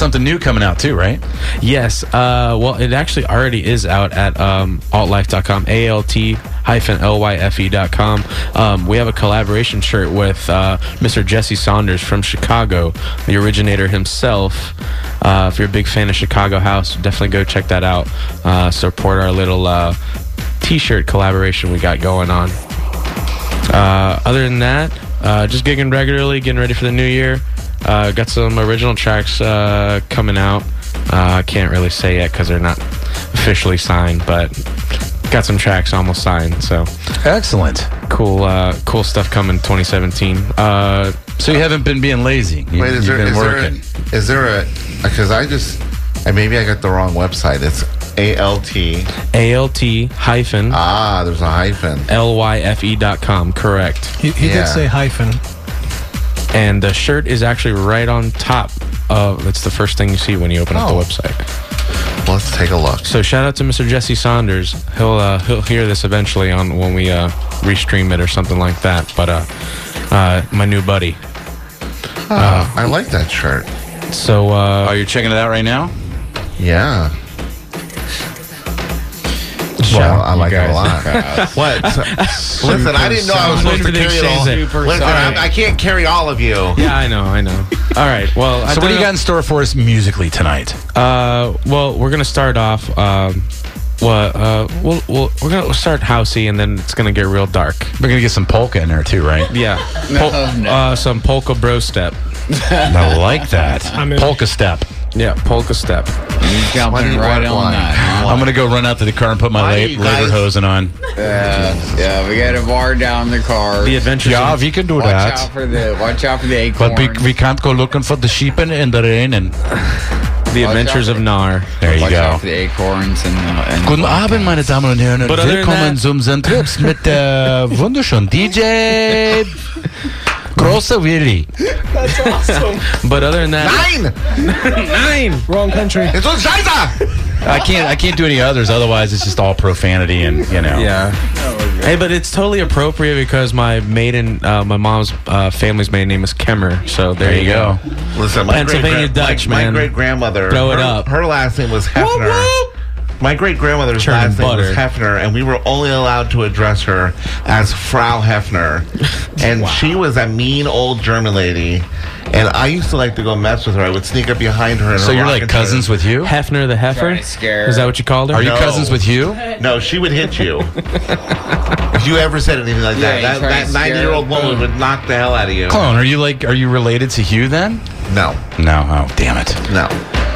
something new coming out too, right? Yes. Uh, well, it actually already is out at um, alt-lyfe.com, A-L-T hyphen L-Y-F-E.com. Um, we have a collaboration shirt with uh, Mr. Jesse Saunders from Chicago, the originator himself. Uh, if you're a big fan of Chicago House, definitely go check that out. Uh, support our little uh, t-shirt collaboration we got going on. Uh, other than that, uh, just gigging regularly, getting ready for the new year. Uh, got some original tracks uh, coming out. Uh, I can't really say yet because they're not officially signed, but got some tracks almost signed. So Excellent. cool, uh, cool stuff coming 2017. Uh, So you haven't been being lazy. You, Wait, is you've there, been is there, working. a, is there a, because I just, and maybe I got the wrong website. It's A-L-T. ALT hyphen Ah, there's a hyphen. LYFE dot com. Correct. He, he Yeah. did say hyphen. And the shirt is actually right on top of. It's the first thing you see when you open up Oh. the website. Let's take a look. So shout out to Mr. Jesse Saunders. He'll uh, he'll hear this eventually on when we uh, restream it or something like that. But uh, uh, my new buddy. Ah, I like that shirt. So uh, Oh, you're checking it out right now? Yeah. Shout Well, I you like it a guys. lot. what? Listen, I didn't know I was supposed to carry it all. shakes it. Listen, I, I can't carry all of you. Yeah, I know, I know. All right. Well, I So what do you got in store for us musically tonight? Uh, well, we're gonna start off. Um, well, uh, we'll, we'll, we're gonna start housey, and then it's gonna get real dark. We're gonna get some polka in there too, right? Yeah. No, Pol- no. Uh, some polka bro step. I like that. I'm in. Polka step. Yeah, polka step. You jumping What- right on why? that. huh? I'm gonna go run out to the car and put my Why la- you labor guys- hosen on. Yeah, yeah, we got a bar down the car. The adventures. Yeah, of- we can do watch that. out for the watch out for the acorn. But we, we can't go looking for the sheep in, in the rain. And the adventures of Nar. there you watch go. out for the acorns and, uh, and Guten Abend, meine Damen und Herren. But Und other than willkommen that- zum Zentrips mit der wunderschönen DJ Große awesome. But other than that, Nine! nine. Wrong country. It's on Scheiße! I can't I can't do any others. Otherwise, it's just all profanity and you know. Yeah. Hey, but it's totally appropriate because my maiden, uh, my mom's uh, family's maiden name is Kemmer. So there, There you go. Listen, my Pennsylvania great, Dutch, my, man. My great grandmother. Throw it her, up. Her last name was Hefner. My great grandmother's Churning last name was. Hefner, and we were only allowed to address her as Frau Hefner. And she was a mean old German lady. And I used to like to go mess with her. I would sneak up behind her. In So her you're like cousins chair. with you? Hefner the heifer. Trying Is that what you called her? Are you cousins with you? No, she would hit you. if you ever said anything like Yeah, that, you that, that 90 year old her. woman would knock the hell out of you. Clone, are you like are you related to Hugh then? No, No. Oh, damn it. no,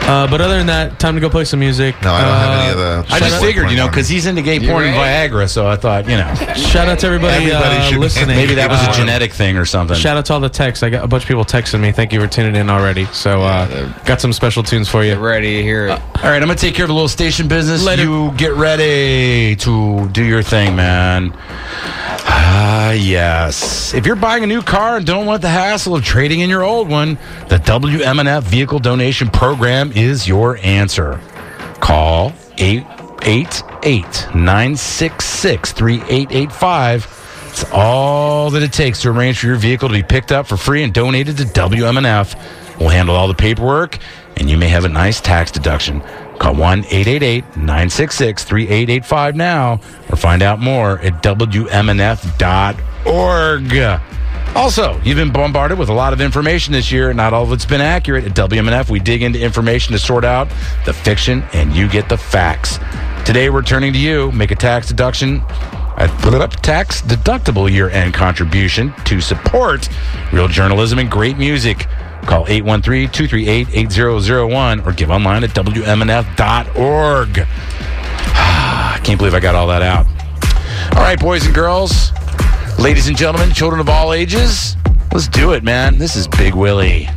Uh, but other than that, time to go play some music. no. I don't have Uh, any of the. I just figured, you know, because he's into gay You porn and? Viagra, so I thought, you know, Shout out to everybody, Everybody uh, should- listening. maybe that was a Uh, genetic thing or something. Shout out to all the texts. I got a bunch of people texting me. Thank you for tuning in already. So, uh, got some special tunes for Get you. ready to hear it. All right, I'm gonna take care of a little station business. Later. You get ready to do your thing, man. Ah, yes. If you're buying a new car and don't want the hassle of trading in your old one, the WMNF Vehicle Donation Program is your answer. Call 888 966 3885. It's all that it takes to arrange for your vehicle to be picked up for free and donated to WMNF. We'll handle all the paperwork, and you may have a nice tax deduction. Call 1 888 966 3885 now or find out more at WMNF.org. Also, you've been bombarded with a lot of information this year. Not all of it's been accurate. At WMNF, we dig into information to sort out the fiction and you get the facts. Today, we're turning to you. Make a tax deduction, a put it up, tax deductible year end contribution to support real journalism and great music. Call 813 238 8001 or give online at WMNF.org. I can't believe I got all that out. All right, boys and girls, ladies and gentlemen, children of all ages, let's do it, man. This is Big Willie.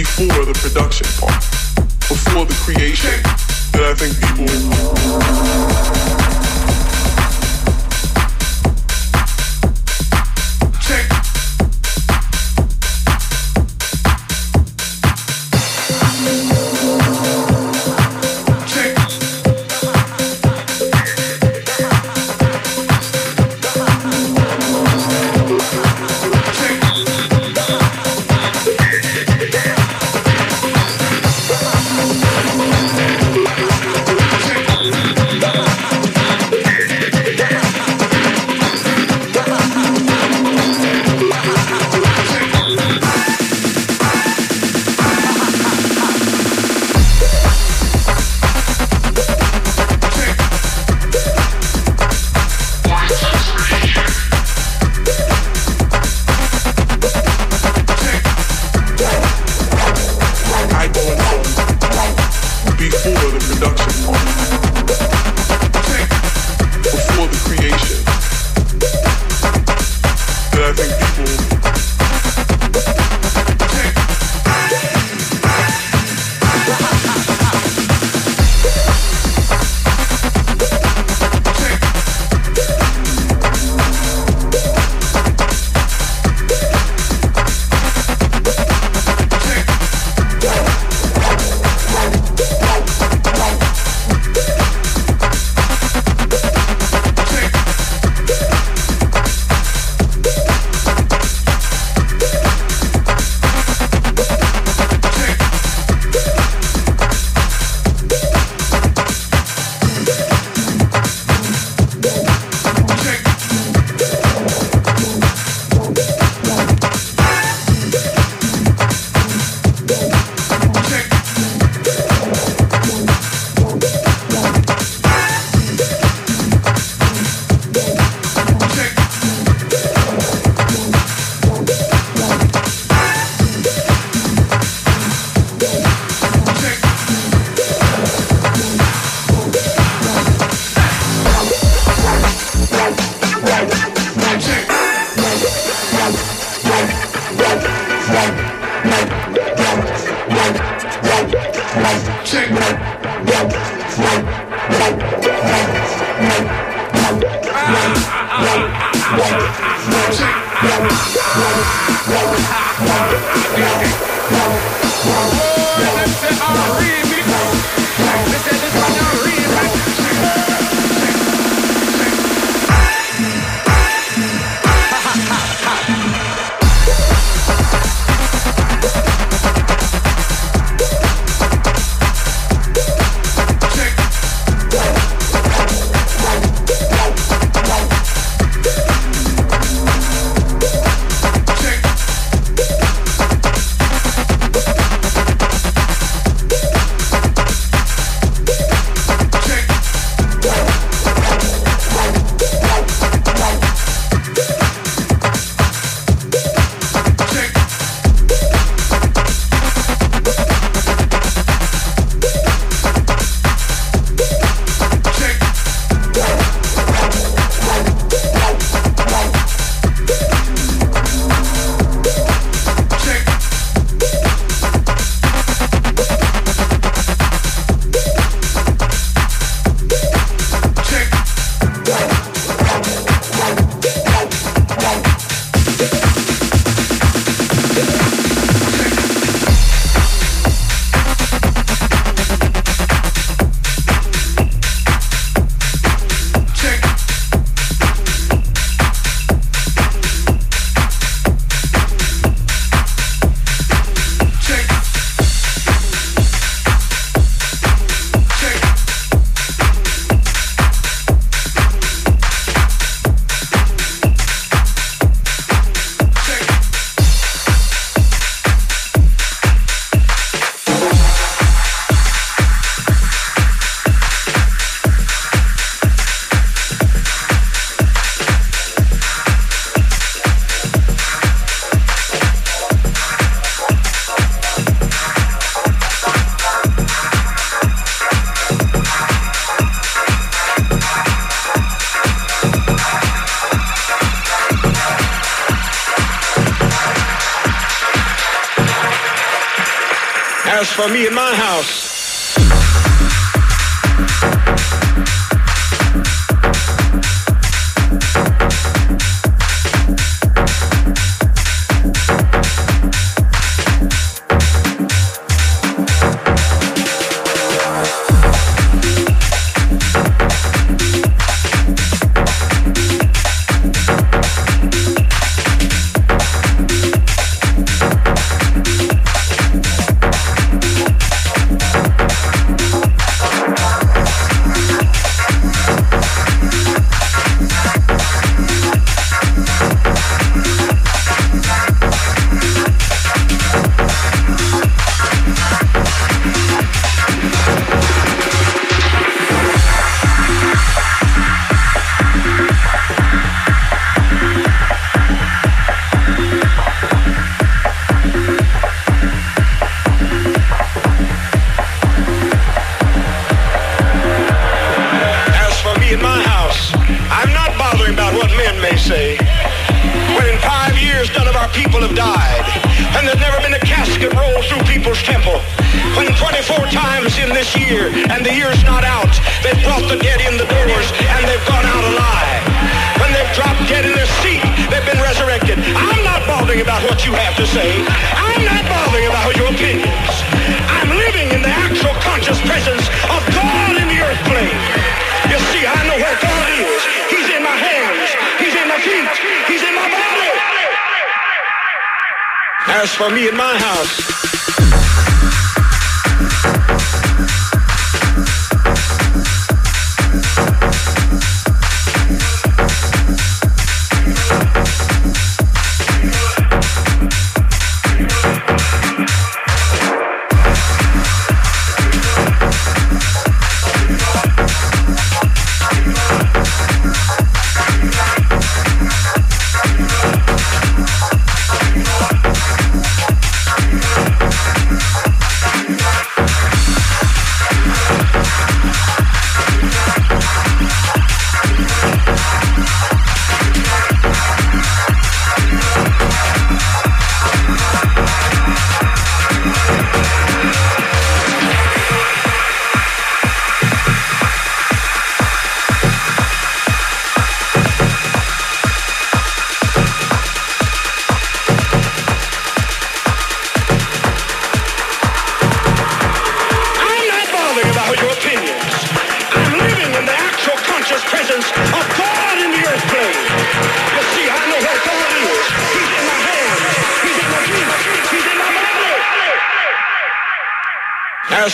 before the production part, before the creation, that I think people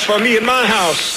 for me in my house,